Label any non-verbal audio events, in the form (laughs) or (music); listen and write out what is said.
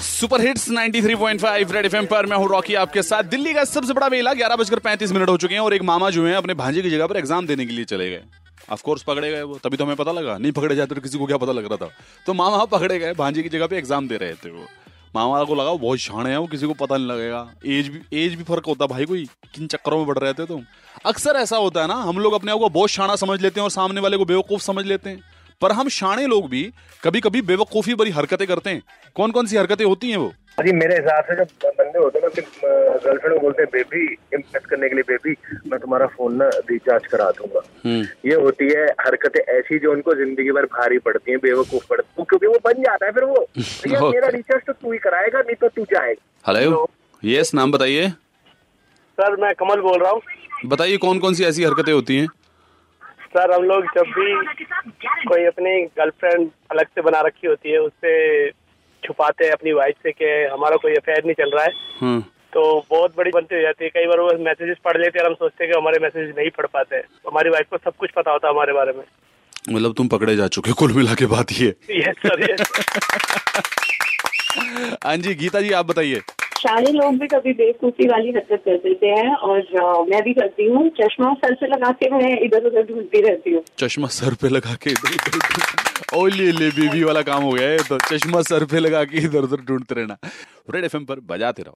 Super hits 93.5 red FM पर मैं हूँ रॉकी आपके साथ। दिल्ली का सबसे बड़ा वेला ग्यारह बजकर पैंतीस मिनट हो चुके हैं और एक मामा जो है अपने भांजे की जगह पर एग्ज़ाम देने के लिए चले गए। ऑफ़ कोर्स पकड़े गए वो, तभी तो हमें पता लगा। नहीं पकड़े जाते तो किसी को क्या पता लग रहा था। तो मामा पकड़े गए, भांजे की जगह पे एग्ज़ाम दे रहे थे वो। मामा को लगा, बहुत शाणे है वो, किसी को पता नहीं लगेगा। एज भी एज भी फ़र्क होता भाई कोई। किन चक्करों में बढ़ रहे थे तुम? अक्सर ऐसा होता है ना, हम लोग अपने आप को बहुत शाणा समझ लेते हैं और सामने वाले को बेवकूफ़ समझ लेते हैं। पर हम शाणे लोग भी कभी कभी बेवकूफ़ी भरी हरकतें करते हैं। कौन कौन सी हरकतें होती हैं वो? जी मेरे हिसाब से जो बंदे होते हैं ना गर्लफ्रेंड को बोलते हैं बेबी इम्प्रेस करने के लिए बेबी मैं तुम्हारा फ़ोन ना रिचार्ज करा दूँगा। ये होती है हरकतें ऐसी जो उनको ज़िंदगी भर भारी पड़ती हैं बेवकूफ़ पड़ती हैं। क्योंकि वो बन जाता है फिर वो। (laughs) मेरा रिचार्ज तो तू ही कराएगा नहीं तो तू जाएगा। हेलो यस नाम बताइए। सर मैं कमल बोल रहा हूँ। बताइए कौन कौन सी ऐसी हरकतें होती हैं? सर हम लोग जब भी कोई अपनी गर्लफ्रेंड अलग से बना रखी होती है उससे छुपाते हैं अपनी वाइफ से कि हमारा कोई अफेयर नहीं चल रहा है। हाँ तो बहुत बड़ी बनती हो जाती है। कई बार वो मैसेजेस पढ़ लेते हैं और हम सोचते हैं कि हमारे मैसेज नहीं पढ़ पाते। हैं हमारी वाइफ को सब कुछ पता होता है हमारे बारे में। मतलब तुम पकड़े जा चुके कुल मिला के बात ये। (laughs) हाँ जी गीता जी आप बताइए। शादी लोग भी कभी बेवकूफ़ी वाली हरकत कर देते हैं और मैं भी करती हूँ। चश्मा सर से लगा के मैं इधर उधर ढूंढती रहती हूँ। चश्मा सर पे लगा के इधर उधर ले बेबी वाला काम हो गया है तो। चश्मा सर पे लगा के इधर उधर ढूंढते रहना। रेड एफएम पर बजाते रहो।